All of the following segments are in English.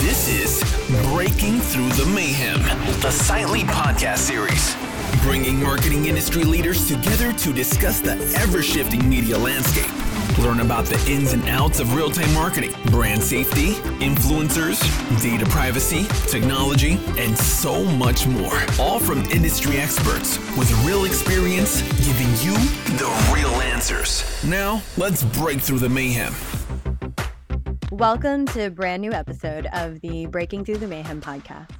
This is Breaking Through the Mayhem, the Sightly podcast series, bringing marketing industry leaders together to discuss the ever shifting media landscape. Learn about the ins and outs of real time marketing, brand safety, influencers, data privacy, technology, and so much more. All from industry experts with real experience giving you the real answers. Now, let's break through the mayhem. Welcome to a brand new episode of the Breaking Through the Mayhem podcast.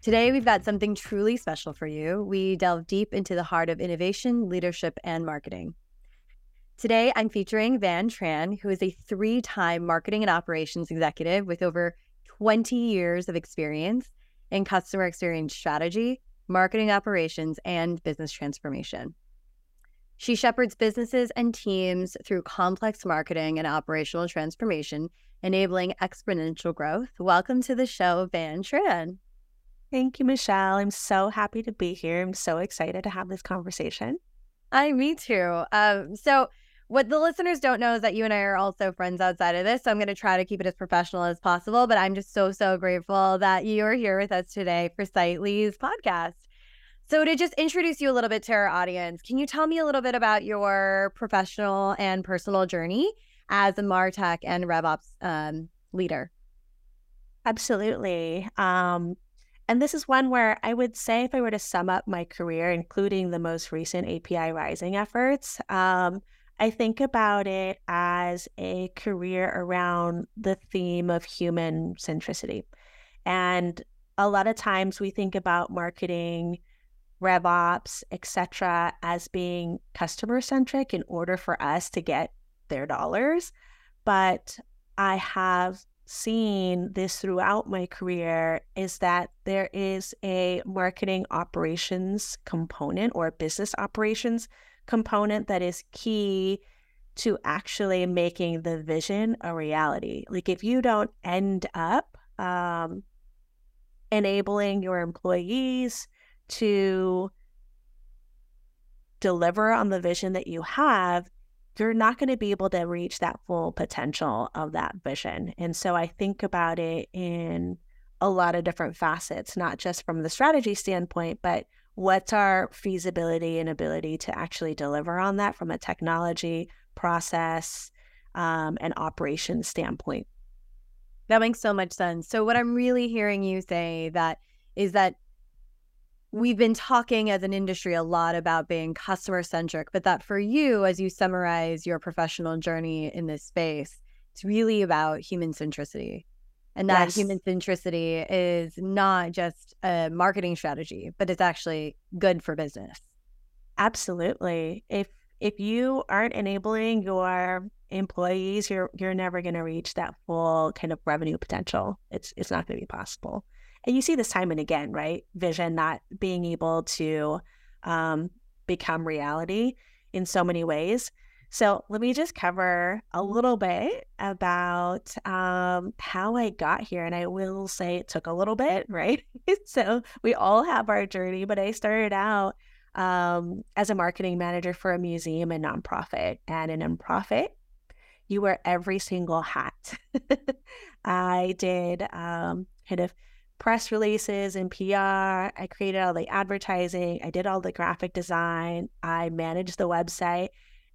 Today, we've got something truly special for you. We delve deep into the heart of innovation, leadership, and marketing. Today, I'm featuring Van Tran, who is a three time marketing and operations executive with over 20 years of experience in customer experience strategy, marketing operations, and business transformation. She shepherds businesses and teams through complex marketing and operational transformation, enabling exponential growth. Welcome to the show, Van Tran. Thank you, Michelle. I'm so happy to be here. I'm so excited to have this conversation. I, me too. Um, so, what the listeners don't know is that you and I are also friends outside of this. So I'm going to try to keep it as professional as possible. But I'm just so, so grateful that you are here with us today for Sightly's podcast. So, to just introduce you a little bit to our audience, can you tell me a little bit about your professional and personal journey as a MarTech and RevOps um, leader? Absolutely. Um, and this is one where I would say, if I were to sum up my career, including the most recent API Rising efforts, um, I think about it as a career around the theme of human centricity. And a lot of times we think about marketing, RevOps, etc., as being customer centric in order for us to get their dollars. But I have seen this throughout my career is that there is a marketing operations component or business operations component that is key to actually making the vision a reality. Like if you don't end up um, enabling your employees to deliver on the vision that you have, you're not going to be able to reach that full potential of that vision. And so I think about it in a lot of different facets, not just from the strategy standpoint, but what's our feasibility and ability to actually deliver on that from a technology, process, um, and operations standpoint. That makes so much sense. So what I'm really hearing you say that is that we've been talking as an industry a lot about being customer centric, but that for you, as you summarize your professional journey in this space, it's really about human centricity. And that yes. human centricity is not just a marketing strategy, but it's actually good for business. Absolutely. If if you aren't enabling your employees, you're you're never going to reach that full kind of revenue potential. It's it's not going to be possible. And you see this time and again, right? Vision not being able to um, become reality in so many ways. So let me just cover a little bit about um, how I got here. And I will say it took a little bit, right? so we all have our journey, but I started out um, as a marketing manager for a museum and nonprofit. And in nonprofit, you wear every single hat. I did um, kind of press releases and PR. I created all the advertising. I did all the graphic design. I managed the website.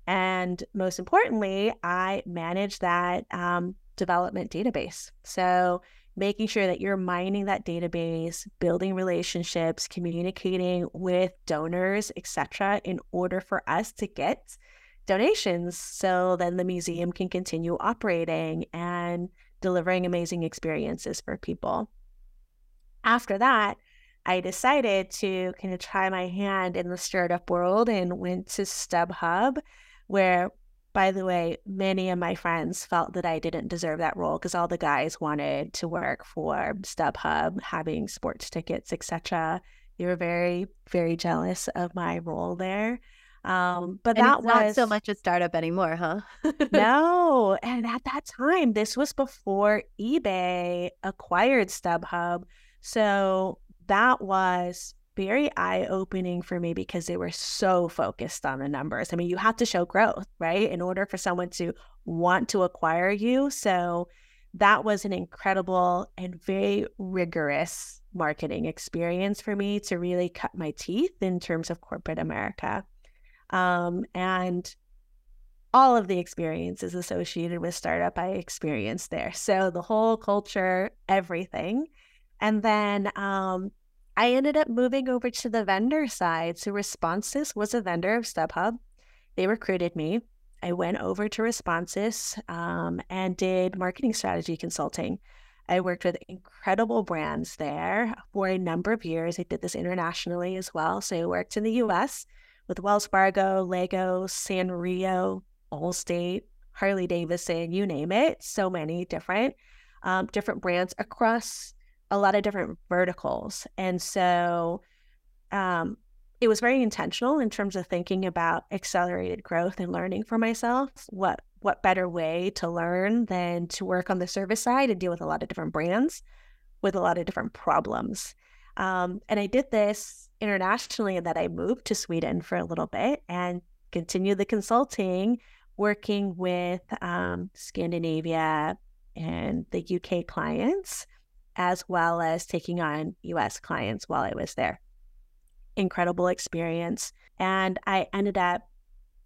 And most importantly, I manage that um, development database. So making sure that you're mining that database, building relationships, communicating with donors, etc., in order for us to get donations so then the museum can continue operating and delivering amazing experiences for people. After that, I decided to kind of try my hand in the startup world and went to StubHub where by the way, many of my friends felt that I didn't deserve that role because all the guys wanted to work for StubHub, having sports tickets, etc. They were very, very jealous of my role there. Um, but and that was not so much a startup anymore, huh? no. And at that time, this was before eBay acquired StubHub. So that was very eye opening for me because they were so focused on the numbers. I mean, you have to show growth, right? In order for someone to want to acquire you. So that was an incredible and very rigorous marketing experience for me to really cut my teeth in terms of corporate America. Um, and all of the experiences associated with startup I experienced there. So the whole culture, everything. And then um, I ended up moving over to the vendor side. So Responsys was a vendor of StubHub. They recruited me. I went over to Responsys um, and did marketing strategy consulting. I worked with incredible brands there for a number of years. I did this internationally as well. So I worked in the US with Wells Fargo, Lego, Sanrio, Allstate, Harley Davidson, you name it. So many different um, different brands across a lot of different verticals. And so um, it was very intentional in terms of thinking about accelerated growth and learning for myself. What what better way to learn than to work on the service side and deal with a lot of different brands with a lot of different problems. Um, and I did this internationally and that I moved to Sweden for a little bit and continued the consulting, working with um, Scandinavia and the UK clients, as well as taking on US clients while I was there incredible experience. And I ended up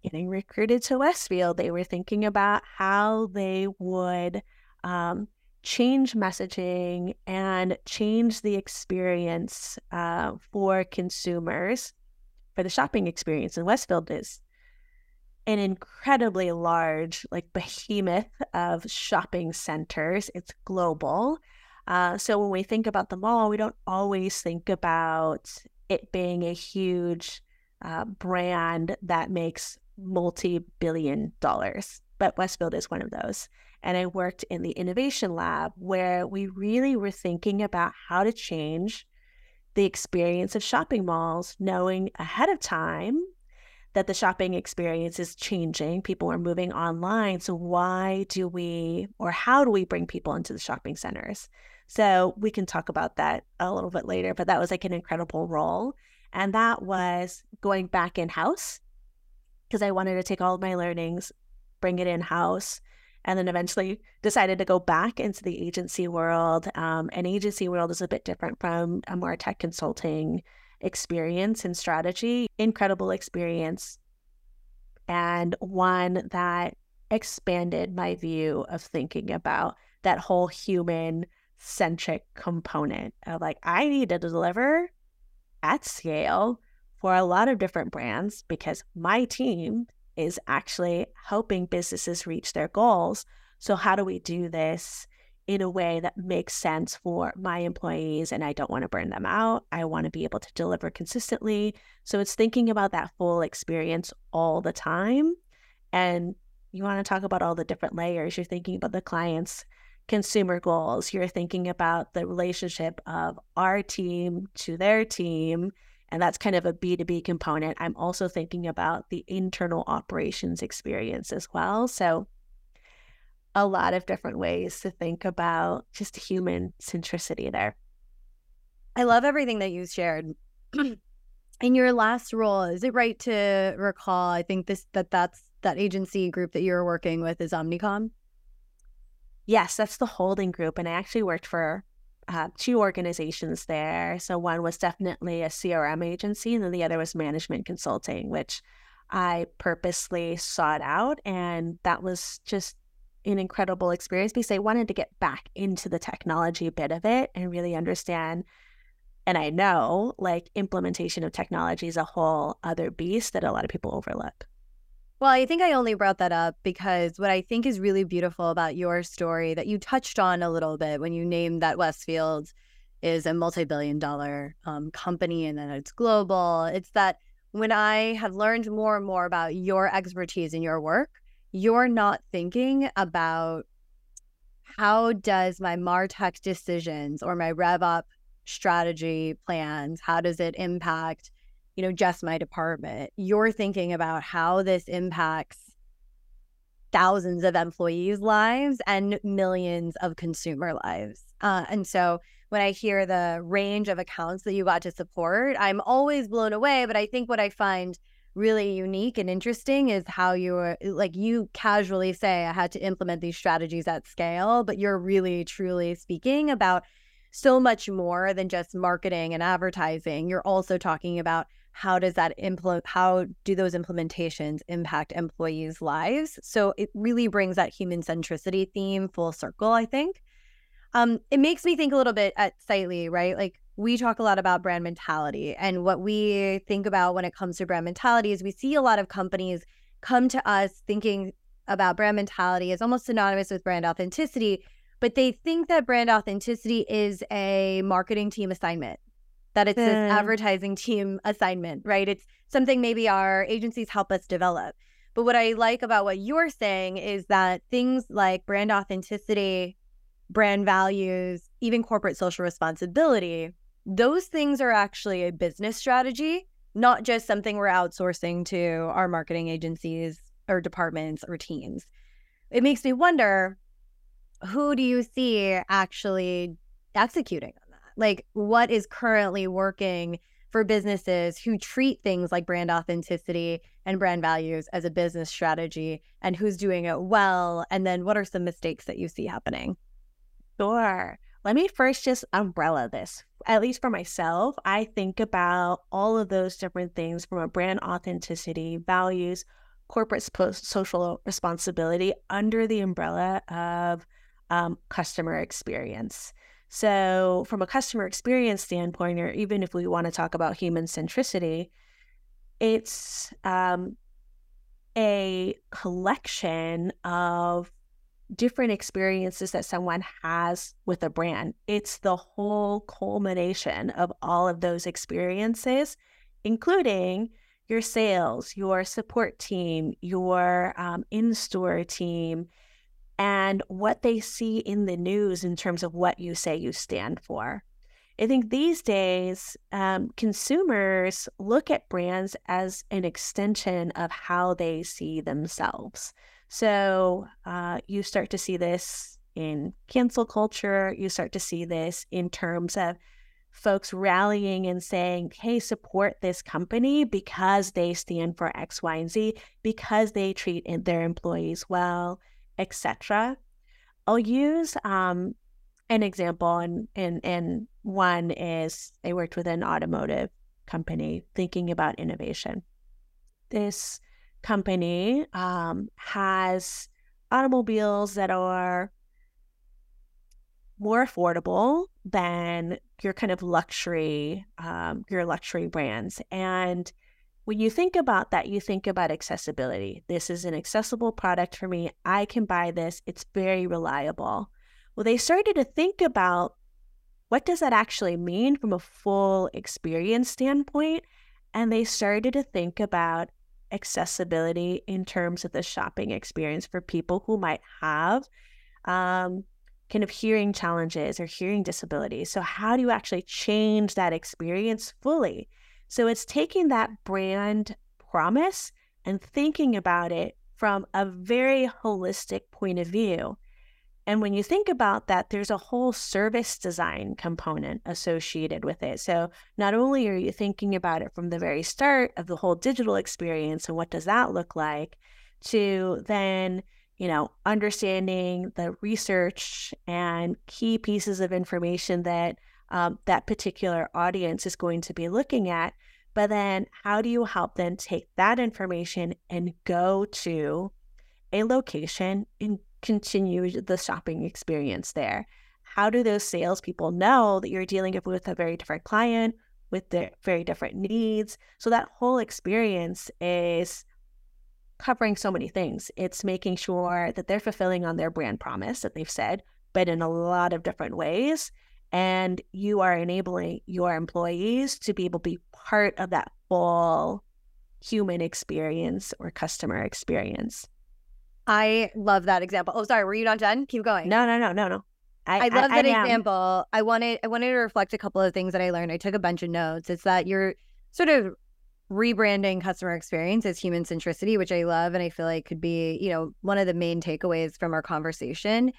getting recruited to Westfield. They were thinking about how they would um, change messaging and change the experience uh, for consumers for the shopping experience. And Westfield is an incredibly large, like behemoth of shopping centers. It's global. Uh, so when we think about the mall, we don't always think about it being a huge uh, brand that makes multi billion dollars. But Westfield is one of those. And I worked in the innovation lab where we really were thinking about how to change the experience of shopping malls, knowing ahead of time that the shopping experience is changing. People are moving online. So, why do we, or how do we bring people into the shopping centers? So we can talk about that a little bit later, but that was like an incredible role. And that was going back in house because I wanted to take all of my learnings, bring it in house, and then eventually decided to go back into the agency world. Um, and agency world is a bit different from a more tech consulting experience and strategy. Incredible experience, and one that expanded my view of thinking about that whole human centric component of like, I need to deliver at scale for a lot of different brands because my team is actually helping businesses reach their goals. So, how do we do this in a way that makes sense for my employees? And I don't want to burn them out. I want to be able to deliver consistently. So, it's thinking about that full experience all the time. And you want to talk about all the different layers. You're thinking about the clients consumer goals. You're thinking about the relationship of our team to their team. And that's kind of a B2B component. I'm also thinking about the internal operations experience as well. So, a lot of different ways to think about just human centricity there. I love everything that you shared. In your last role, is it right to recall? I think this that that's that agency group that you're working with is Omnicom. Yes, that's the holding group. And I actually worked for uh, two organizations there. So one was definitely a CRM agency, and then the other was management consulting, which I purposely sought out. And that was just an incredible experience because I wanted to get back into the technology bit of it and really understand. And I know like implementation of technology is a whole other beast that a lot of people overlook. Well, I think I only brought that up because what I think is really beautiful about your story that you touched on a little bit when you named that Westfield is a multi billion dollar um, company and that it's global. It's that when I have learned more and more about your expertise and your work, you're not thinking about how does my martech decisions or my RevOps strategy plans how does it impact you know, just my department. You're thinking about how this impacts thousands of employees' lives and millions of consumer lives. Uh, and so when I hear the range of accounts that you got to support, I'm always blown away. But I think what I find really unique and interesting is how you are like you casually say I had to implement these strategies at scale, but you're really truly speaking about so much more than just marketing and advertising. You're also talking about how does that implement how do those implementations impact employees' lives? So it really brings that human centricity theme full circle, I think. Um, it makes me think a little bit at Sightly, right? Like we talk a lot about brand mentality. And what we think about when it comes to brand mentality is we see a lot of companies come to us thinking about brand mentality is almost synonymous with brand authenticity, but they think that brand authenticity is a marketing team assignment, that it's this advertising team assignment, right? It's something maybe our agencies help us develop. But what I like about what you're saying is that things like brand authenticity, brand values, even corporate social responsibility, those things are actually a business strategy, not just something we're outsourcing to our marketing agencies or departments or teams. It makes me wonder who do you see actually executing? Like, what is currently working for businesses who treat things like brand authenticity and brand values as a business strategy and who's doing it well? And then what are some mistakes that you see happening? Sure. Let me first just umbrella this. At least for myself, I think about all of those different things from a brand authenticity, values, corporate social responsibility under the umbrella of um, customer experience. So, from a customer experience standpoint, or even if we want to talk about human centricity, it's um, a collection of different experiences that someone has with a brand. It's the whole culmination of all of those experiences, including your sales, your support team, your um, in store team, and what they see in the news in terms of what you say you stand for. I think these days, um, consumers look at brands as an extension of how they see themselves. So uh, you start to see this in cancel culture. You start to see this in terms of folks rallying and saying, hey, support this company because they stand for X, Y, and Z, because they treat their employees well, etc. I'll use um, an example, and, and, and one is I worked with an automotive company thinking about innovation. This company um, has automobiles that are more affordable than your kind of luxury, um, your luxury brands. And when you think about that, you think about accessibility. This is an accessible product for me. I can buy this. It's very reliable. Well, they started to think about what does that actually mean from a full experience standpoint? And they started to think about accessibility in terms of the shopping experience for people who might have um, kind of hearing challenges or hearing disabilities. So, how do you actually change that experience fully? So, it's taking that brand promise and thinking about it from a very holistic point of view. And when you think about that, there's a whole service design component associated with it. So not only are you thinking about it from the very start of the whole digital experience and what does that look like, to then, you know, understanding the research and key pieces of information that um, that particular audience is going to be looking at. But then, how do you help them take that information and go to a location and continue the shopping experience there? How do those salespeople know that you're dealing with a very different client with their very different needs? So that whole experience is covering so many things. It's making sure that they're fulfilling on their brand promise that they've said, but in a lot of different ways. And you are enabling your employees to be able to be part of that full human experience or customer experience. I love that example. Oh, sorry, were you not done? Keep going. No, no, no, no, no. I, love that am. example. I wanted I wanted to reflect a couple of things that I learned. I took a bunch of notes. It's that you're sort of rebranding customer experience as human centricity, which I love and I feel like could be, you know, one of the main takeaways from our conversation.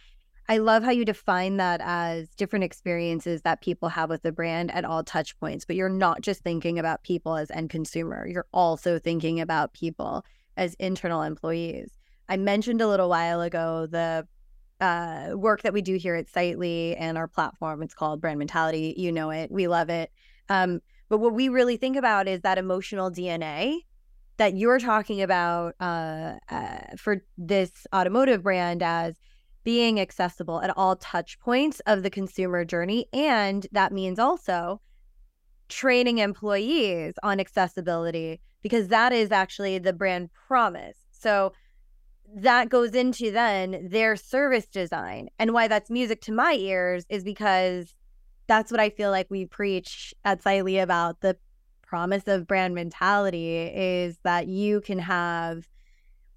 I love how you define that as different experiences that people have with the brand at all touch points, but you're not just thinking about people as end consumer. You're also thinking about people as internal employees. I mentioned a little while ago the uh, work that we do here at Sightly and our platform. It's called Brand Mentality. You know it. We love it. Um, but what we really think about is that emotional DNA that you're talking about uh, uh, for this automotive brand as being accessible at all touch points of the consumer journey. And that means also training employees on accessibility because that is actually the brand promise. So that goes into then their service design. And why that's music to my ears is because that's what I feel like we preach at Sightly about the promise of brand mentality is that you can have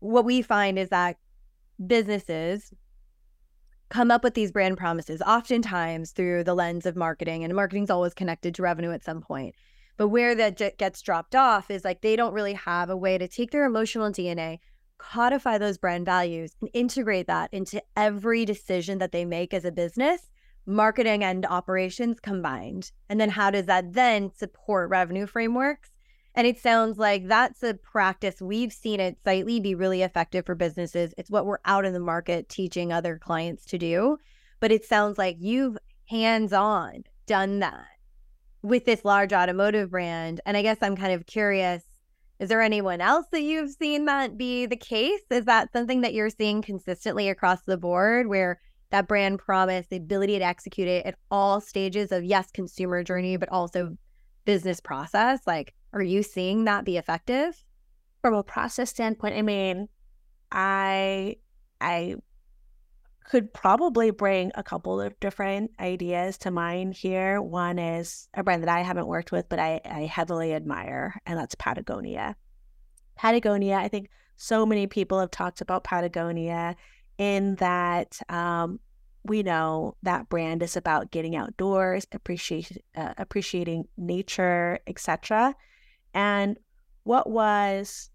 what we find is that businesses come up with these brand promises, oftentimes through the lens of marketing, and marketing's always connected to revenue at some point. But where that j- gets dropped off is like they don't really have a way to take their emotional DNA, codify those brand values, and integrate that into every decision that they make as a business, marketing and operations combined. And then how does that then support revenue frameworks? And it sounds like that's a practice we've seen at Sightly be really effective for businesses. It's what we're out in the market teaching other clients to do. But it sounds like you've hands on done that with this large automotive brand. And I guess I'm kind of curious is there anyone else that you've seen that be the case? Is that something that you're seeing consistently across the board where that brand promise, the ability to execute it at all stages of, yes, consumer journey, but also business process? Like, are you seeing that be effective? From a process standpoint, I mean, I I could probably bring a couple of different ideas to mind here. One is a brand that I haven't worked with, but I, I heavily admire, and that's Patagonia. Patagonia, I think so many people have talked about Patagonia in that um, we know that brand is about getting outdoors, appreciate, uh, appreciating nature, etc. And what was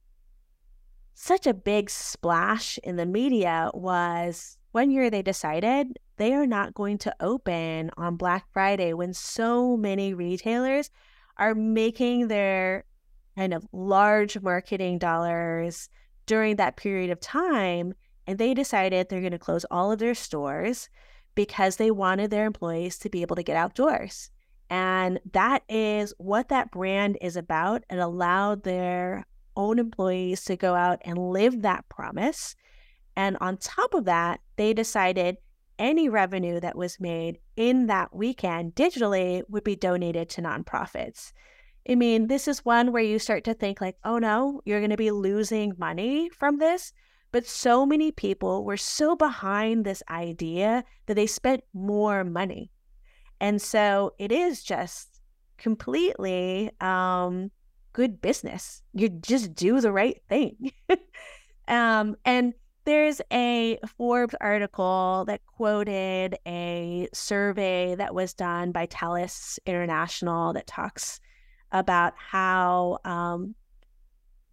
such a big splash in the media was one year they decided they are not going to open on Black Friday when so many retailers are making their kind of large marketing dollars during that period of time. And they decided they're going to close all of their stores because they wanted their employees to be able to get outdoors. And that is what that brand is about. It allowed their own employees to go out and live that promise. And on top of that, they decided any revenue that was made in that weekend digitally would be donated to nonprofits. I mean, this is one where you start to think, like, oh no, you're going to be losing money from this. But so many people were so behind this idea that they spent more money. And so it is just completely um, good business. You just do the right thing. um, and there's a Forbes article that quoted a survey that was done by Thales International that talks about how um,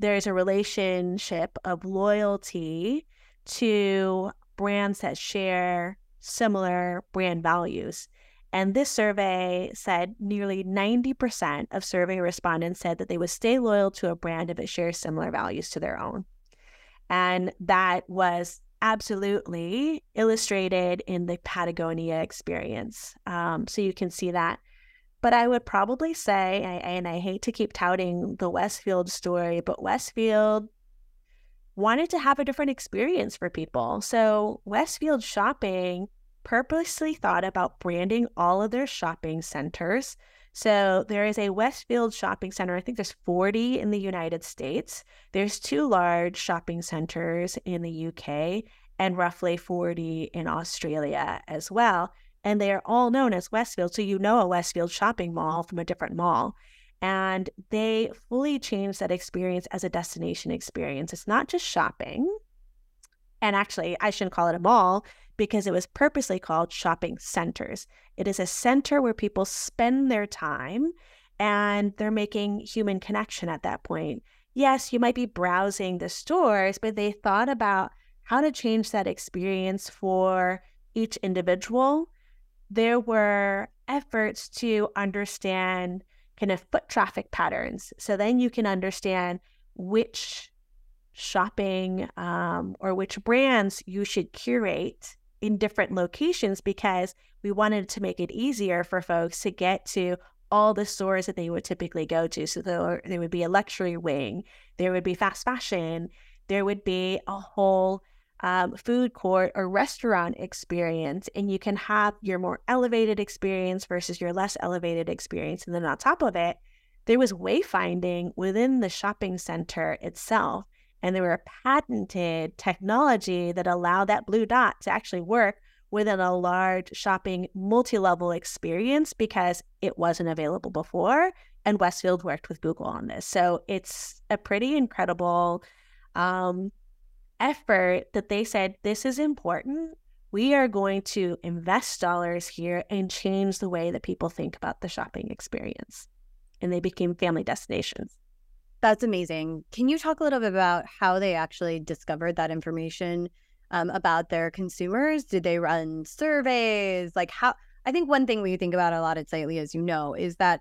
there's a relationship of loyalty to brands that share similar brand values. And this survey said nearly 90% of survey respondents said that they would stay loyal to a brand if it shares similar values to their own. And that was absolutely illustrated in the Patagonia experience. Um, so you can see that. But I would probably say, and I hate to keep touting the Westfield story, but Westfield wanted to have a different experience for people. So Westfield shopping purposely thought about branding all of their shopping centers. So there is a Westfield shopping center. I think there's 40 in the United States. There's two large shopping centers in the UK and roughly 40 in Australia as well. And they are all known as Westfield. So you know a Westfield shopping mall from a different mall. And they fully changed that experience as a destination experience. It's not just shopping. And actually, I shouldn't call it a mall because it was purposely called shopping centers. It is a center where people spend their time and they're making human connection at that point. Yes, you might be browsing the stores, but they thought about how to change that experience for each individual, there were efforts to understand kind of foot traffic patterns. So then you can understand which shopping um, or which brands you should curate in different locations because we wanted to make it easier for folks to get to all the stores that they would typically go to. So there, there would be a luxury wing, there would be fast fashion, there would be a whole um, food court or restaurant experience, and you can have your more elevated experience versus your less elevated experience. And then on top of it, there was wayfinding within the shopping center itself. And they were a patented technology that allowed that blue dot to actually work within a large shopping multi level experience because it wasn't available before. And Westfield worked with Google on this. So it's a pretty incredible um, effort that they said, this is important. We are going to invest dollars here and change the way that people think about the shopping experience. And they became family destinations. That's amazing. Can you talk a little bit about how they actually discovered that information? um, about their consumers? Did they run surveys? Like how? I think one thing we think about a lot at Sightly, as you know, is that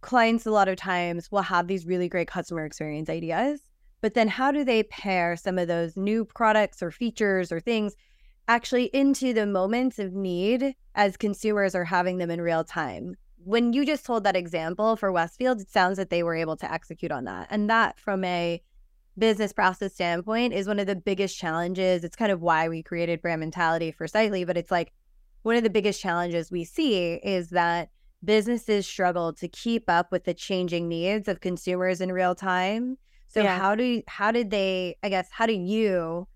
clients a lot of times will have these really great customer experience ideas, but then how do they pair some of those new products or features or things actually into the moments of need as consumers are having them in real time? When you just told that example for Westfield, it sounds that they were able to execute on that. And that from a business process standpoint is one of the biggest challenges. It's kind of why we created brand mentality for Sightly, but it's like one of the biggest challenges we see is that businesses struggle to keep up with the changing needs of consumers in real time. So yeah. how do you, how did they I guess how do you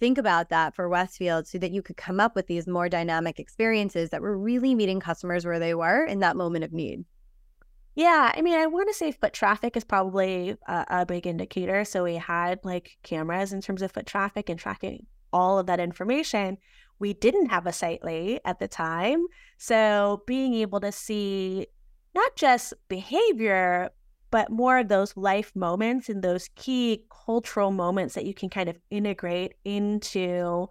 think about that for Westfield so that you could come up with these more dynamic experiences that were really meeting customers where they were in that moment of need? Yeah, I mean, I want to say foot traffic is probably a, a, big indicator. So we had like cameras in terms of foot traffic and tracking all of that information. We didn't have a Sightly at the time. So being able to see not just behavior, but more of those life moments and those key cultural moments that you can kind of integrate into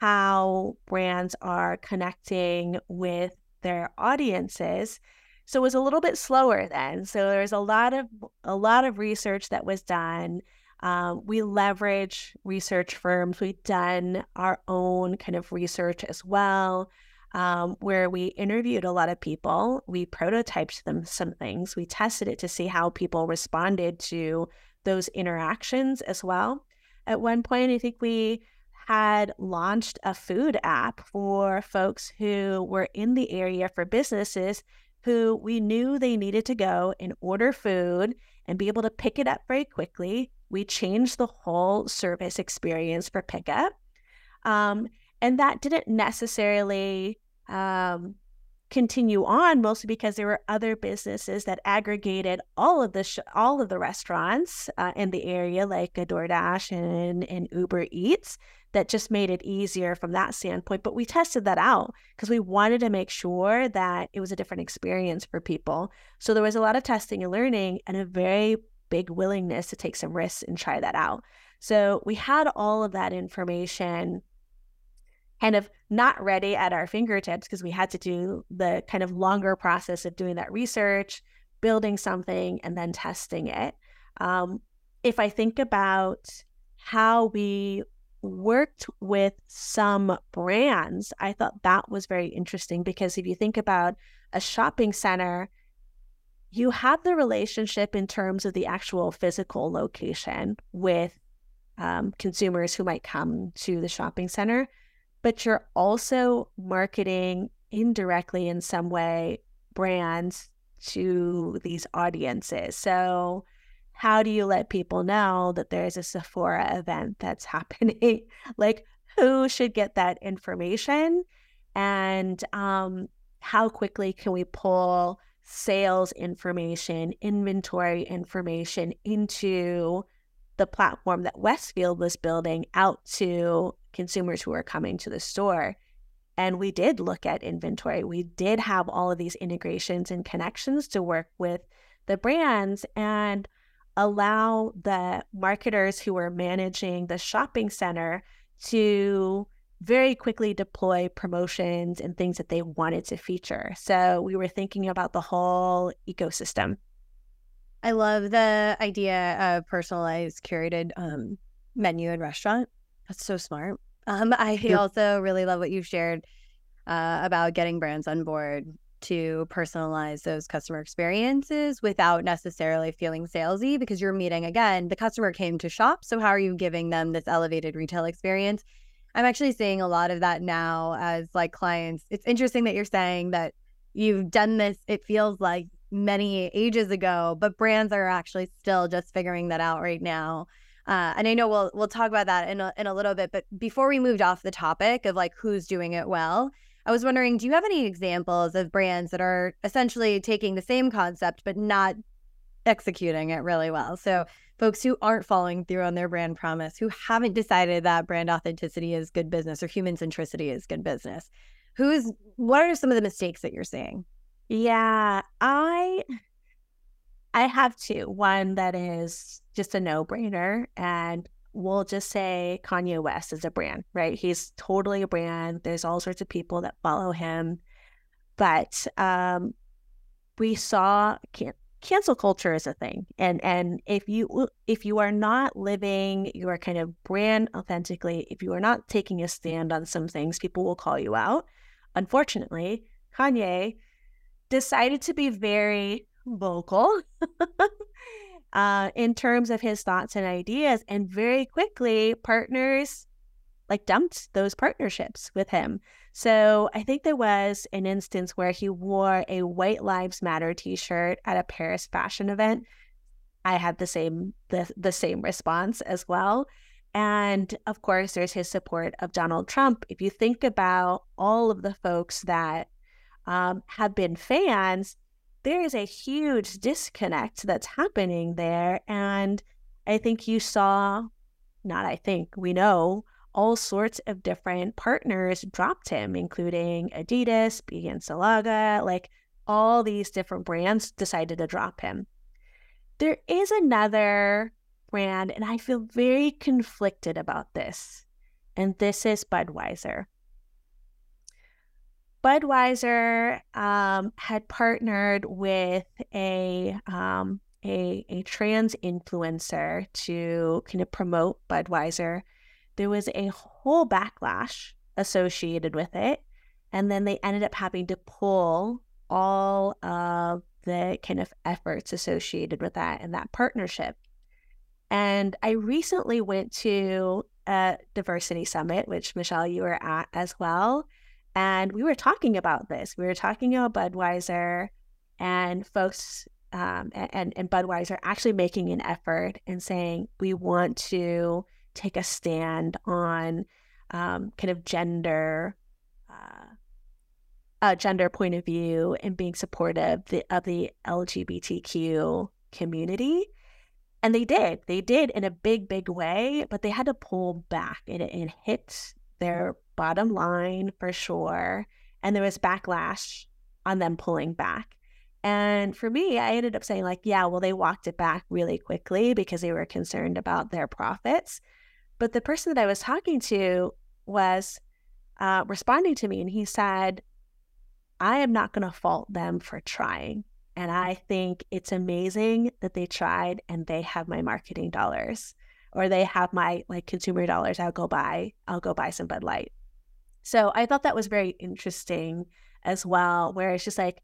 how brands are connecting with their audiences so it was a little bit slower then. So there's a lot of a lot of research that was done. Um, we leverage research firms. We've done our own kind of research as well, um, where we interviewed a lot of people. We prototyped them some things. We tested it to see how people responded to those interactions as well. At one point, I think we had launched a food app for folks who were in the area for businesses who we knew they needed to go and order food and be able to pick it up very quickly. We changed the whole service experience for pickup. Um, and that didn't necessarily um, continue on, mostly because there were other businesses that aggregated all of the sh- all of the restaurants uh, in the area, like a DoorDash and, and Uber Eats, that just made it easier from that standpoint. But we tested that out because we wanted to make sure that it was a different experience for people. So there was a lot of testing and learning and a very big willingness to take some risks and try that out. So we had all of that information kind of not ready at our fingertips because we had to do the kind of longer process of doing that research, building something, and then testing it. Um, if I think about how we worked with some brands, I thought that was very interesting because if you think about a shopping center, you have the relationship in terms of the actual physical location with um, consumers who might come to the shopping center, but you're also marketing indirectly in some way brands to these audiences. So how do you let people know that there's a Sephora event that's happening? like, who should get that information? And um, how quickly can we pull sales information, inventory information into the platform that Westfield was building out to consumers who are coming to the store? And we did look at inventory. We did have all of these integrations and connections to work with the brands. And allow the marketers who are managing the shopping center to very quickly deploy promotions and things that they wanted to feature. So we were thinking about the whole ecosystem. I love the idea of personalized, curated um, menu and restaurant. That's so smart. Um, I yep. also really love what you shared uh, about getting brands on board to personalize those customer experiences without necessarily feeling salesy because you're meeting again the customer came to shop so how are you giving them this elevated retail experience i'm actually seeing a lot of that now as like clients it's interesting that you're saying that you've done this it feels like many ages ago but brands are actually still just figuring that out right now uh, and I know we'll we'll talk about that in a, in a little bit, but before we moved off the topic of like who's doing it well, I was wondering, do you have any examples of brands that are essentially taking the same concept but not executing it really well? So, folks who aren't following through on their brand promise, who haven't decided that brand authenticity is good business or human centricity is good business. Who's what are some of the mistakes that you're seeing? Yeah, I I have two. One that is just a no-brainer and we'll just say Kanye West is a brand, right? He's totally a brand. There's all sorts of people that follow him. But um, we saw can- cancel culture is a thing. And and if you if you are not living your kind of brand authentically, if you are not taking a stand on some things, people will call you out. Unfortunately, Kanye decided to be very vocal uh, in terms of his thoughts and ideas. And very quickly, partners like dumped those partnerships with him. So I think there was an instance where he wore a White Lives Matter t-shirt at a Paris fashion event. I had the same the, the same response as well. And of course, there's his support of Donald Trump. If you think about all of the folks that um, have been fans, there is a huge disconnect that's happening there. And I think you saw, not I think, we know all sorts of different partners dropped him, including Adidas, Balenciaga, like all these different brands decided to drop him. There is another brand, and I feel very conflicted about this, and this is Budweiser. Budweiser um, had partnered with a, um, a a trans influencer to kind of promote Budweiser. There was a whole backlash associated with it, and then they ended up having to pull all of the kind of efforts associated with that and that partnership. And I recently went to a diversity summit, which Michelle, you were at as well. And we were talking about this. We were talking about Budweiser and folks um, and, and Budweiser actually making an effort and saying, we want to take a stand on um, kind of gender. Uh, a gender point of view and being supportive the, of the LGBTQ community. And they did. They did in a big, big way, but they had to pull back and it, it hit their bottom line for sure. And there was backlash on them pulling back. And for me, I ended up saying, like, yeah, well, they walked it back really quickly because they were concerned about their profits. But the person that I was talking to was uh, responding to me, and he said, I am not going to fault them for trying. And I think it's amazing that they tried and they have my marketing dollars or they have my like consumer dollars. I'll go buy, I'll go buy some Bud Light. So I thought that was very interesting as well, where it's just like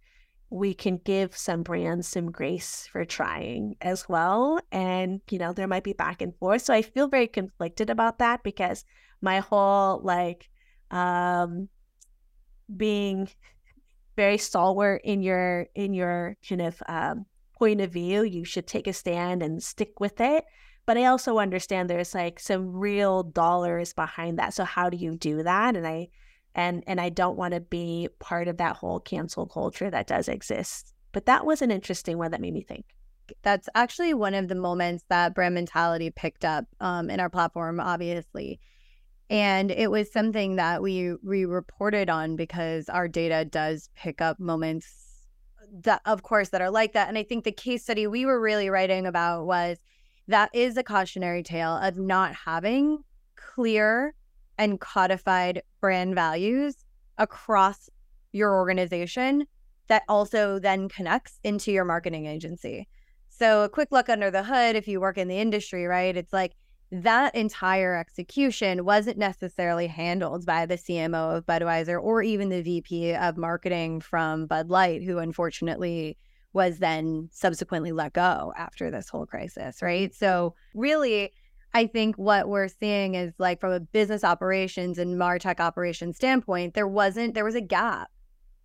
we can give some brands some grace for trying as well. And, you know, there might be back and forth. So I feel very conflicted about that because my whole like um being very stalwart in your in your kind of um, point of view, you should take a stand and stick with it. But I also understand there's like some real dollars behind that. So how do you do that? And I and and I don't want to be part of that whole cancel culture that does exist. But that was an interesting one that made me think. That's actually one of the moments that brand mentality picked up um, in our platform, obviously. And it was something that we we reported on because our data does pick up moments that of course that are like that. And I think the case study we were really writing about was that is a cautionary tale of not having clear and codified brand values across your organization that also then connects into your marketing agency. So, a quick look under the hood if you work in the industry, right? It's like that entire execution wasn't necessarily handled by the CMO of Budweiser or even the VP of marketing from Bud Light, who unfortunately was then subsequently let go after this whole crisis, right? So, really, I think what we're seeing is like from a business operations and Martech operations standpoint, there wasn't, there was a gap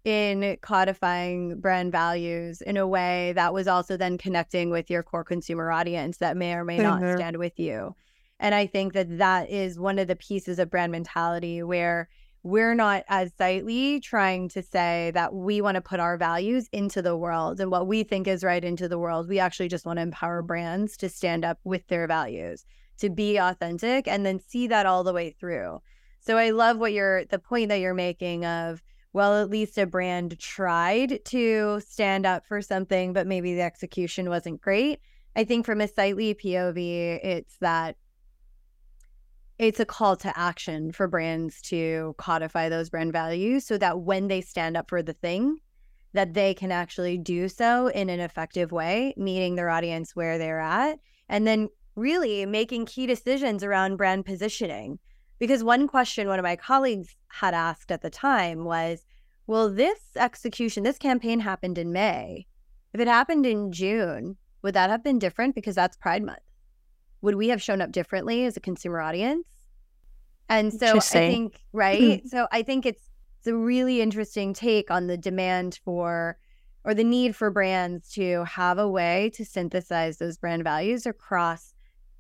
in codifying brand values in a way that was also then connecting with your core consumer audience that may or may not mm-hmm. stand with you. And I think that that is one of the pieces of brand mentality where we're not as Sightly trying to say that we want to put our values into the world and what we think is right into the world. We actually just want to empower brands to stand up with their values, to be authentic, and then see that all the way through. So I love what you're, the point that you're making of, well, at least a brand tried to stand up for something, but maybe the execution wasn't great. I think from a Sightly POV, it's that it's a call to action for brands to codify those brand values so that when they stand up for the thing that they can actually do so in an effective way meeting their audience where they're at and then really making key decisions around brand positioning. Because one question one of my colleagues had asked at the time was well this execution this campaign happened in may. If it happened in june would that have been different? Because that's pride month would we have shown up differently as a consumer audience? And so I think, right? so I think it's it's a really interesting take on the demand for or the need for brands to have a way to synthesize those brand values across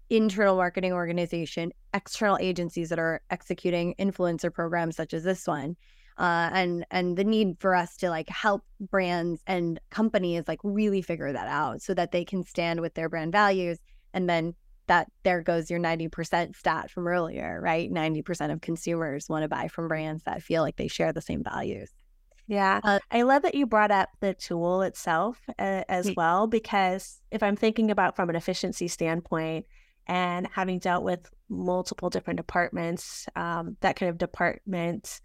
internal marketing organization, external agencies that are executing influencer programs such as this one. Uh, and and the need for us to like help brands and companies like really figure that out so that they can stand with their brand values and then that there goes your 90% stat from earlier, right? 90% of consumers want to buy from brands that feel like they share the same values. Yeah. Uh, I love that you brought up the tool itself uh, as well, because if I'm thinking about from an efficiency standpoint and having dealt with multiple different departments, um, that kind of department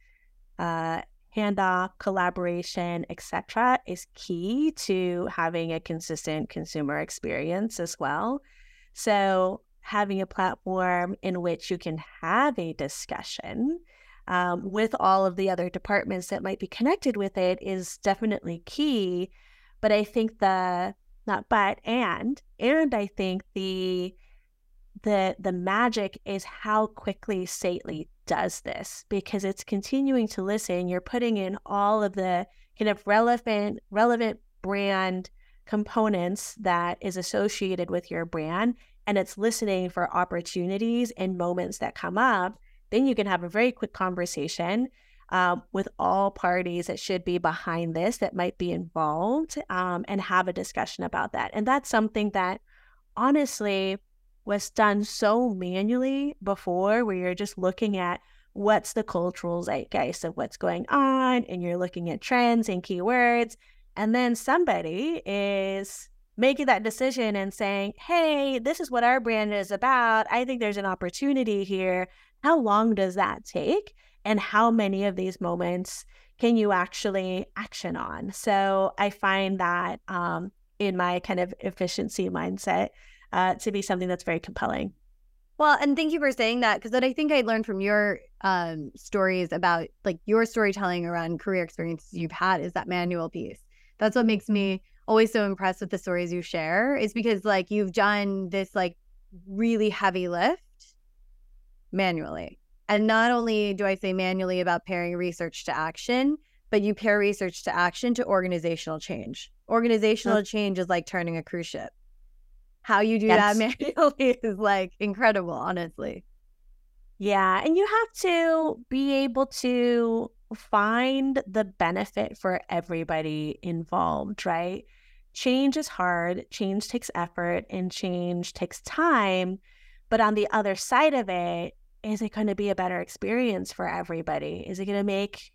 uh, handoff, collaboration, etc., is key to having a consistent consumer experience as well. So, having a platform in which you can have a discussion um, with all of the other departments that might be connected with it is definitely key. But I think the not but and and I think the the the magic is how quickly Sightly does this because it's continuing to listen. You're putting in all of the kind of relevant relevant brand components that is associated with your brand and it's listening for opportunities and moments that come up, then you can have a very quick conversation um, with all parties that should be behind this that might be involved um, and have a discussion about that. And that's something that honestly was done so manually before, where you're just looking at what's the cultural zeitgeist of what's going on and you're looking at trends and keywords and then somebody is making that decision and saying, hey, this is what our brand is about. I think there's an opportunity here. How long does that take? And how many of these moments can you actually action on? So I find that um, in my kind of efficiency mindset uh, to be something that's very compelling. Well, and thank you for saying that because then I think I learned from your um, stories about like your storytelling around career experiences you've had is that manual piece. That's what makes me always so impressed with the stories you share is because like you've done this like really heavy lift manually. And not only do I say manually about pairing research to action, but you pair research to action to organizational change. Organizational change is like turning a cruise ship. How you do yes. that manually is like incredible, honestly. Yeah. And you have to be able to find the benefit for everybody involved, right? Change is hard, change takes effort, and change takes time. But on the other side of it, is it going to be a better experience for everybody? Is it going to make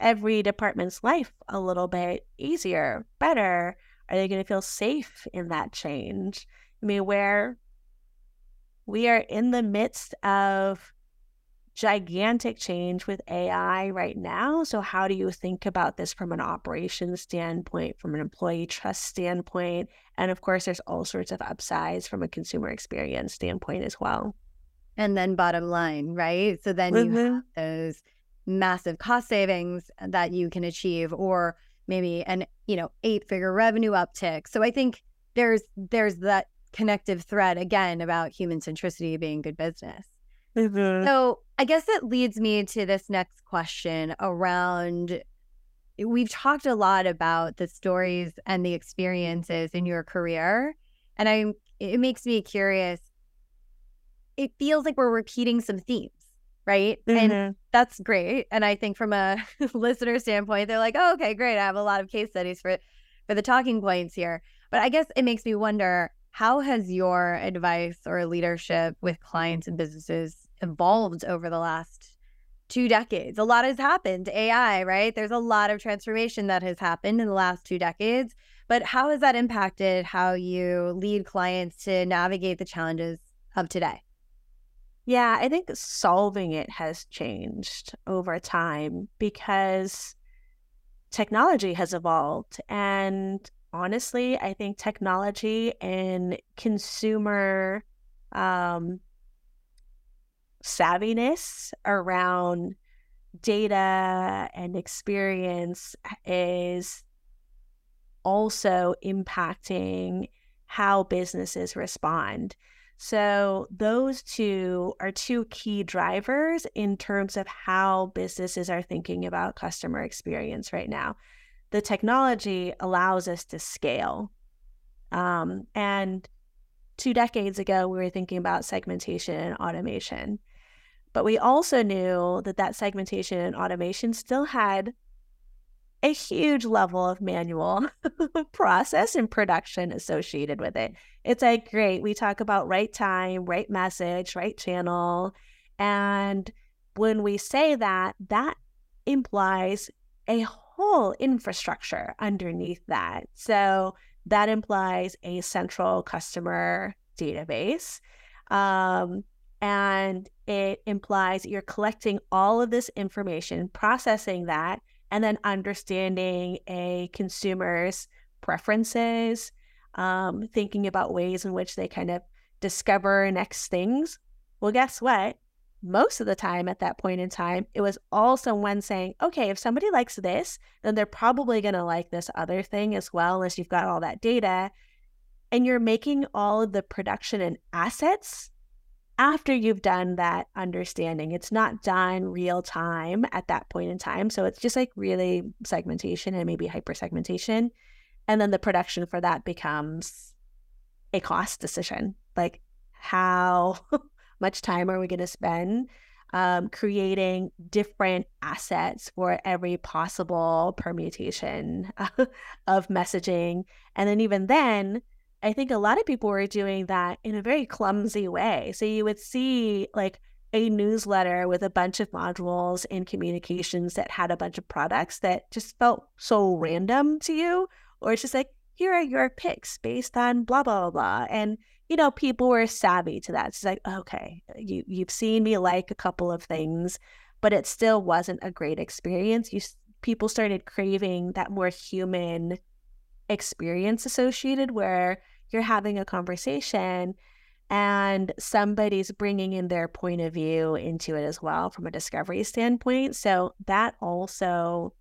every department's life a little bit easier, better? Are they going to feel safe in that change? I mean, where we are in the midst of gigantic change with AI right now. So, how do you think about this from an operations standpoint, from an employee trust standpoint? And of course, there's all sorts of upsides from a consumer experience standpoint as well. And then, bottom line, right? So, then mm-hmm. you have those massive cost savings that you can achieve, or maybe an you know eight figure revenue uptick. So, I think there's there's that connective thread again about human centricity being good business. Mm-hmm. So I guess it leads me to this next question around we've talked a lot about the stories and the experiences in your career and I it makes me curious. It feels like we're repeating some themes right? Mm-hmm. and that's great and I think from a listener standpoint they're like oh, okay great I have a lot of case studies for for the talking points here. But I guess it makes me wonder how has your advice or leadership with clients and businesses evolved over the last two decades? A lot has happened. AI, right? There's a lot of transformation that has happened in the last two decades. But how has that impacted how you lead clients to navigate the challenges of today? Yeah, I think solving it has changed over time because technology has evolved and honestly, I think technology and consumer um, savviness around data and experience is also impacting how businesses respond. So, those two are two key drivers in terms of how businesses are thinking about customer experience right now the technology allows us to scale. Um, and two decades ago, we were thinking about segmentation and automation. But we also knew that that segmentation and automation still had a huge level of manual process and production associated with it. It's like, great, we talk about right time, right message, right channel. And when we say that, that implies a whole infrastructure underneath that. So that implies a central customer database. Um, and it implies you're collecting all of this information, processing that, and then understanding a consumer's preferences, um, thinking about ways in which they kind of discover next things. Well, guess what? most of the time at that point in time, it was all someone saying, okay, if somebody likes this, then they're probably going to like this other thing as well, unless you've got all that data. And you're making all of the production and assets after you've done that understanding. It's not done real time at that point in time. So it's just like really segmentation and maybe hyper segmentation. And then the production for that becomes a cost decision. Like, how much time are we going to spend um, creating different assets for every possible permutation of messaging. And then, even then, I think a lot of people were doing that in a very clumsy way. So you would see like a newsletter with a bunch of modules and communications that had a bunch of products that just felt so random to you, or it's just like, here are your picks based on blah, blah, blah, blah. And you know, people were savvy to that. It's like, okay, you you've seen me like a couple of things, but it still wasn't a great experience. You people started craving that more human experience associated where you're having a conversation and somebody's bringing in their point of view into it as well from a discovery standpoint. So that also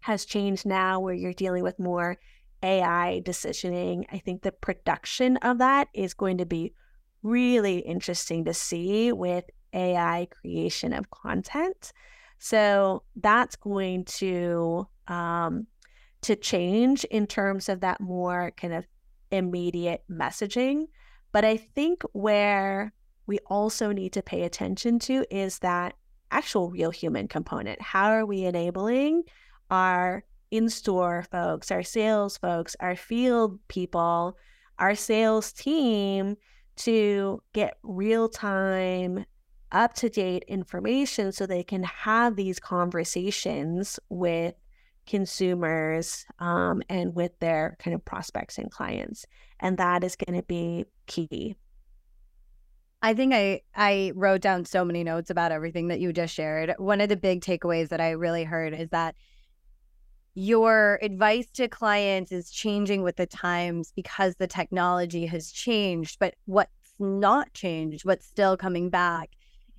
has changed now where you're dealing with more AI decisioning, I think the production of that is going to be really interesting to see with AI creation of content. So that's going to um, to change in terms of that more kind of immediate messaging. But I think where we also need to pay attention to is that actual real human component. How are we enabling our in store folks, our sales folks, our field people, our sales team to get real time, up to date information so they can have these conversations with consumers um, and with their kind of prospects and clients. And that is going to be key. I think I I wrote down so many notes about everything that you just shared. One of the big takeaways that I really heard is that your advice to clients is changing with the times because the technology has changed, but what's not changed, what's still coming back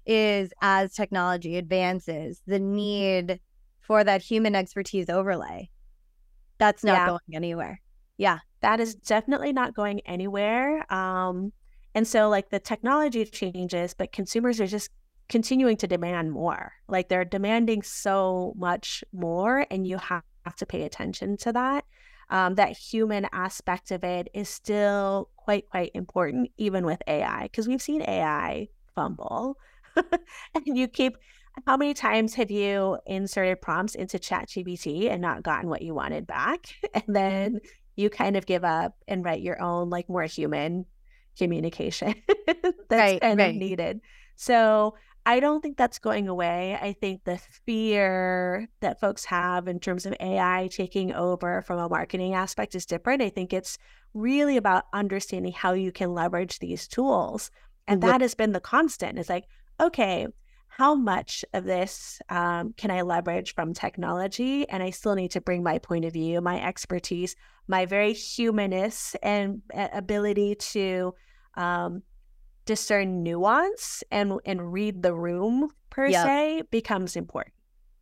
is as technology advances, the need for that human expertise overlay. That's not Yeah. going anywhere. Yeah. that is definitely not going anywhere. Um, and so, like, the technology changes, but consumers are just continuing to demand more. Like, they're demanding so much more, and you have to pay attention to that. Um, that human aspect of it is still quite, quite important, even with AI, because we've seen AI fumble. and you keep, how many times have you inserted prompts into ChatGPT and not gotten what you wanted back? And then mm-hmm. you kind of give up and write your own like more human communication that's Right, kind right. of needed. So I don't think that's going away. I think the fear that folks have in terms of AI taking over from a marketing aspect is different. I think it's really about understanding how you can leverage these tools. And that has been the constant. It's like, okay, how much of this um, can I leverage from technology? And I still need to bring my point of view, my expertise, my very humanness and ability to um, discern nuance and and read the room per Yep. se becomes important.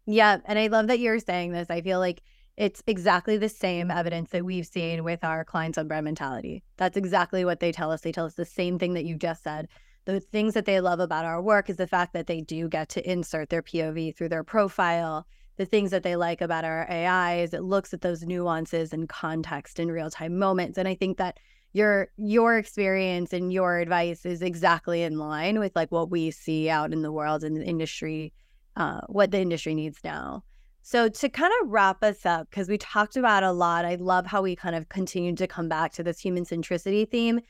Yeah. And I love that you're saying this. I feel like it's exactly the same evidence that we've seen with our clients on brand mentality. That's exactly what they tell us. They tell us the same thing that you just said. The things that they love about our work is the fact that they do get to insert their POV through their profile. The things that they like about our AI is it looks at those nuances and context in real time moments. And I think that your your experience and your advice is exactly in line with like what we see out in the world in the industry, uh, what the industry needs now. So to kind of wrap us up, because we talked about a lot, I love how we kind of continued to come back to this human centricity theme.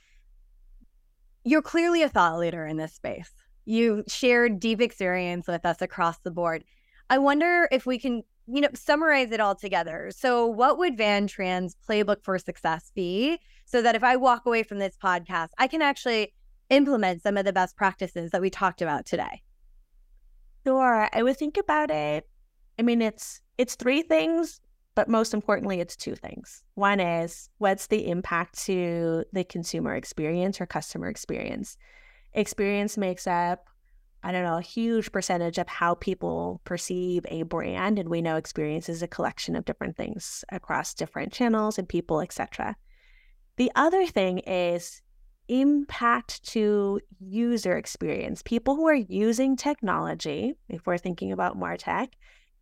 You're clearly a thought leader in this space. You shared deep experience with us across the board. I wonder if we can, you know, summarize it all together. So, what would Van Tran's playbook for success be so that if I walk away from this podcast, I can actually implement some of the best practices that we talked about today? Sure. I would think about it. I mean, it's it's three things, but most importantly, it's two things. One is what's the impact to the consumer experience or customer experience? Experience makes up, I don't know, a huge percentage of how people perceive a brand. And we know experience is a collection of different things across different channels and people, etc. The other thing is impact to user experience. People who are using technology, if we're thinking about MarTech,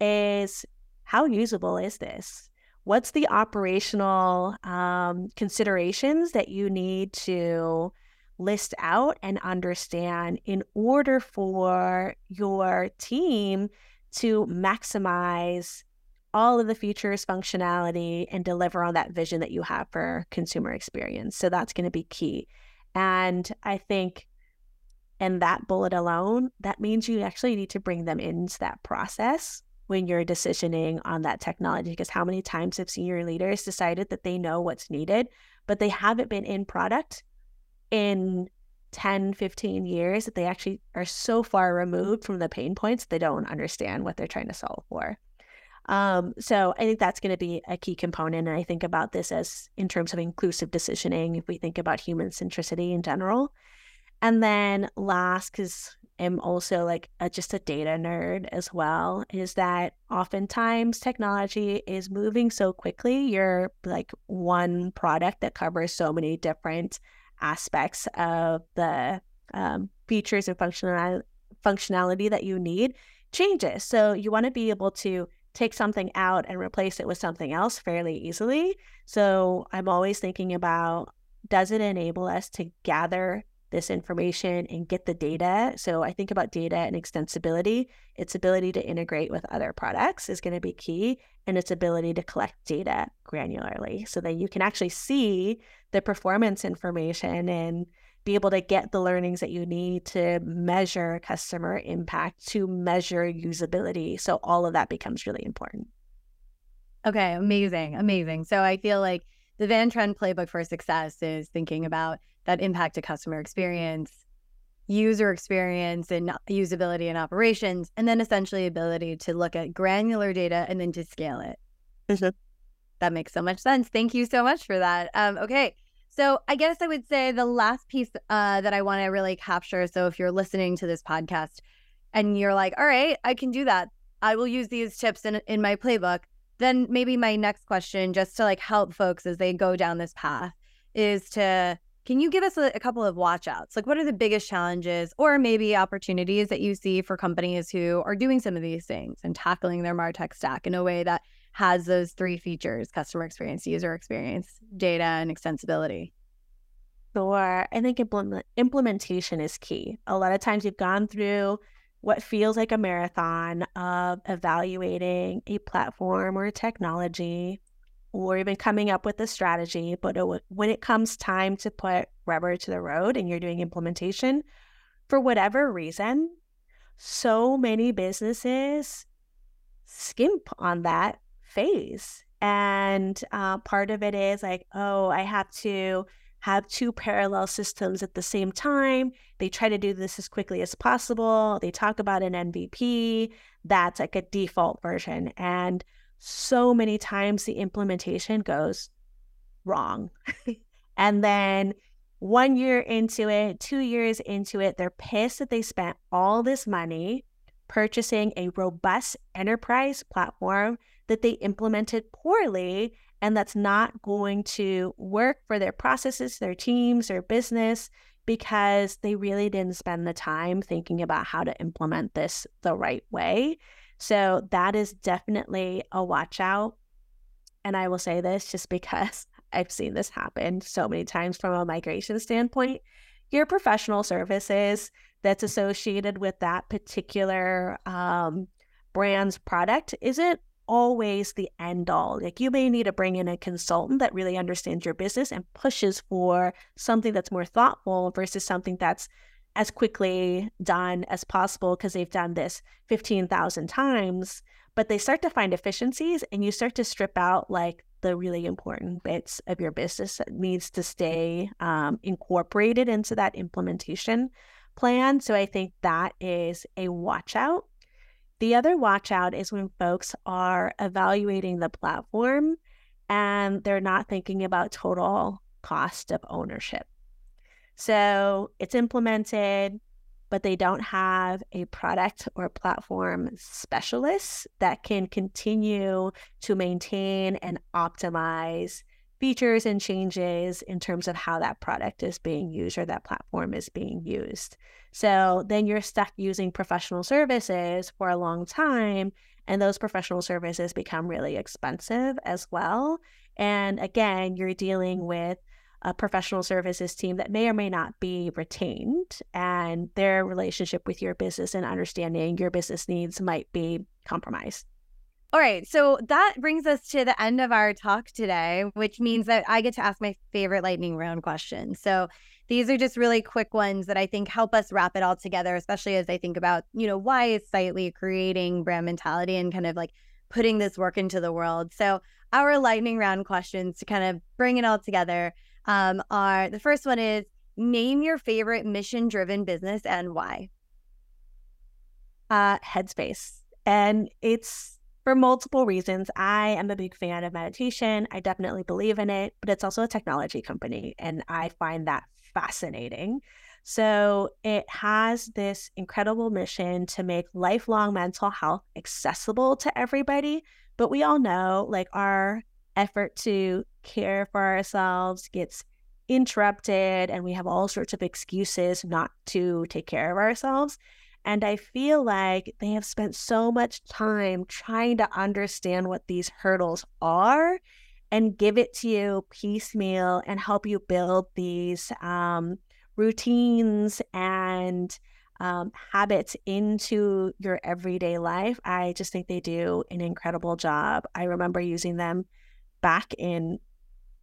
is how usable is this? What's the operational um, considerations that you need to list out and understand in order for your team to maximize all of the features, functionality, and deliver on that vision that you have for consumer experience? So that's going to be key. And I think in that bullet alone, that means you actually need to bring them into that process when you're decisioning on that technology. Because how many times have senior leaders decided that they know what's needed, but they haven't been in product in 10, 15 years that they actually are so far removed from the pain points, they don't understand what they're trying to solve for. Um, so I think that's going to be a key component. And I think about this as in terms of inclusive decisioning, if we think about human centricity in general. And then last, because I'm also like a, just a data nerd as well, is that oftentimes technology is moving so quickly. You're like one product that covers so many different aspects of the um, features and functional functionality that you need changes. So you want to be able to take something out and replace it with something else fairly easily. So I'm always thinking about does it enable us to gather this information and get the data? So I think about data and extensibility. Its ability to integrate with other products is going to be key, and its ability to collect data granularly so that you can actually see the performance information and be able to get the learnings that you need to measure customer impact, to measure usability. So all of that becomes really important. Okay, amazing, amazing. So I feel like the Van Tran playbook for success is thinking about that impact to customer experience, user experience and usability and operations, and then essentially ability to look at granular data and then to scale it. Mhm. That makes so much sense. Thank you so much for that. Um, okay. So I guess I would say the last piece uh, that I want to really capture. So if you're listening to this podcast and you're like, all right, I can do that. I will use these tips in, in my playbook. Then maybe my next question, just to like help folks as they go down this path, is to can you give us a, a couple of watchouts? Like, what are the biggest challenges or maybe opportunities that you see for companies who are doing some of these things and tackling their MarTech stack in a way that has those three features customer experience, user experience, data, and extensibility? Sure. I think implement, implementation is key. A lot of times you've gone through what feels like a marathon of evaluating a platform or a technology or even coming up with a strategy. But it, when it comes time to put rubber to the road and you're doing implementation, for whatever reason, so many businesses skimp on that phase. And uh, part of it is like, oh, I have to have two parallel systems at the same time. They try to do this as quickly as possible. They talk about an MVP. That's like a default version. And so many times the implementation goes wrong. and then one year into it, two years into it, they're pissed that they spent all this money purchasing a robust enterprise platform that they implemented poorly and that's not going to work for their processes, their teams, their business because they really didn't spend the time thinking about how to implement this the right way. So that is definitely a watch out. And I will say this just because I've seen this happen so many times from a migration standpoint. Your professional services that's associated with that particular um, brand's product isn't always the end all. Like you may need to bring in a consultant that really understands your business and pushes for something that's more thoughtful versus something that's as quickly done as possible because they've done this 15,000 times. But they start to find efficiencies and you start to strip out like the really important bits of your business that needs to stay um, incorporated into that implementation plan. So I think that is a watch out the other watch out is when folks are evaluating the platform and they're not thinking about total cost of ownership. So it's implemented, but they don't have a product or platform specialist that can continue to maintain and optimize features and changes in terms of how that product is being used or that platform is being used. So then you're stuck using professional services for a long time, and those professional services become really expensive as well. And again, you're dealing with a professional services team that may or may not be retained, and their relationship with your business and understanding your business needs might be compromised. All right. So that brings us to the end of our talk today, which means that I get to ask my favorite lightning round question. So these are just really quick ones that I think help us wrap it all together, especially as I think about, you know, why is Sightly creating brand mentality and kind of like putting this work into the world. So our lightning round questions to kind of bring it all together um, are the first one is name your favorite mission driven business and why. Uh, Headspace. And it's for multiple reasons. I am a big fan of meditation. I definitely believe in it, but it's also a technology company, and I find that fascinating. So it has this incredible mission to make lifelong mental health accessible to everybody. But we all know like our effort to care for ourselves gets interrupted and we have all sorts of excuses not to take care of ourselves. And I feel like they have spent so much time trying to understand what these hurdles are and give it to you piecemeal and help you build these um, routines and um, habits into your everyday life. I just think they do an incredible job. I remember using them back in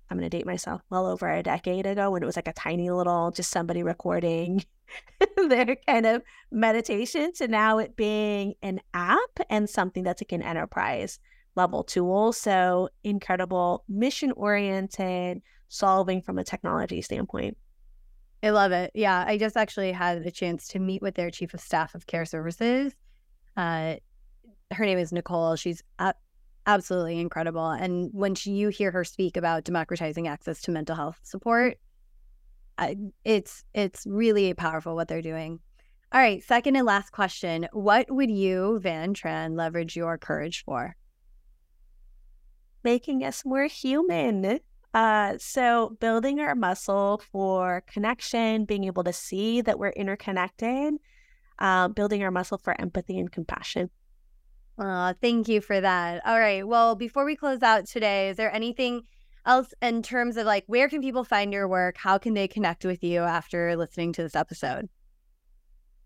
I'm going to date myself well over a decade ago when it was like a tiny little, just somebody recording their kind of meditation to now it being an app and something that's like an enterprise level tool. So incredible, mission oriented, solving from a technology standpoint. I love it. Yeah, I just actually had a chance to meet with their chief of staff of care services. Uh, her name is Nicole. She's absolutely incredible. And when you hear her speak about democratizing access to mental health support, I, it's it's really powerful what they're doing. All right, second and last question: What would you, Van Tran, leverage your courage for? Making us more human. Uh, so building our muscle for connection, being able to see that we're interconnected, uh, building our muscle for empathy and compassion. Uh, thank you for that. All right. Well, before we close out today, is there anything else in terms of like where can people find your work? How can they connect with you after listening to this episode?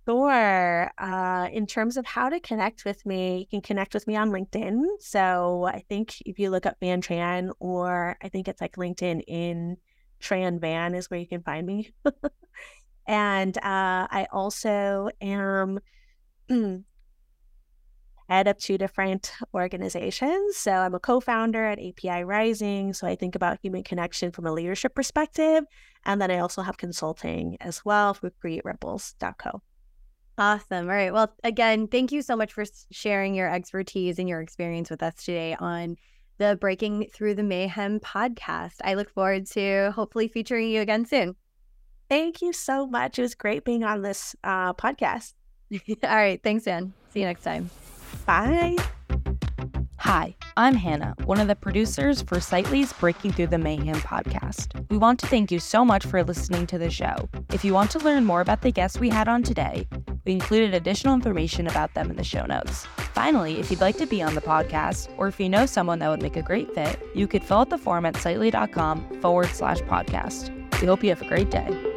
Sure. Uh, in terms of how to connect with me, you can connect with me on LinkedIn. So I think if you look up Van Tran, or I think it's like LinkedIn in Tran Van is where you can find me. and uh, I also am head of two different organizations. So I'm a co-founder at API Rising. So I think about human connection from a leadership perspective. And then I also have consulting as well with createripples.co. Awesome. All right. Well, again, thank you so much for sharing your expertise and your experience with us today on the Breaking Through the Mayhem podcast. I look forward to hopefully featuring you again soon. Thank you so much. It was great being on this uh, podcast. All right. Thanks, Anne. See you next time. Bye. Hi, I'm Hannah, one of the producers for Sightly's Breaking Through the Mayhem podcast. We want to thank you so much for listening to the show. If you want to learn more about the guests we had on today, we included additional information about them in the show notes. Finally, if you'd like to be on the podcast, or if you know someone that would make a great fit, you could fill out the form at sightly.com forward slash podcast. We hope you have a great day.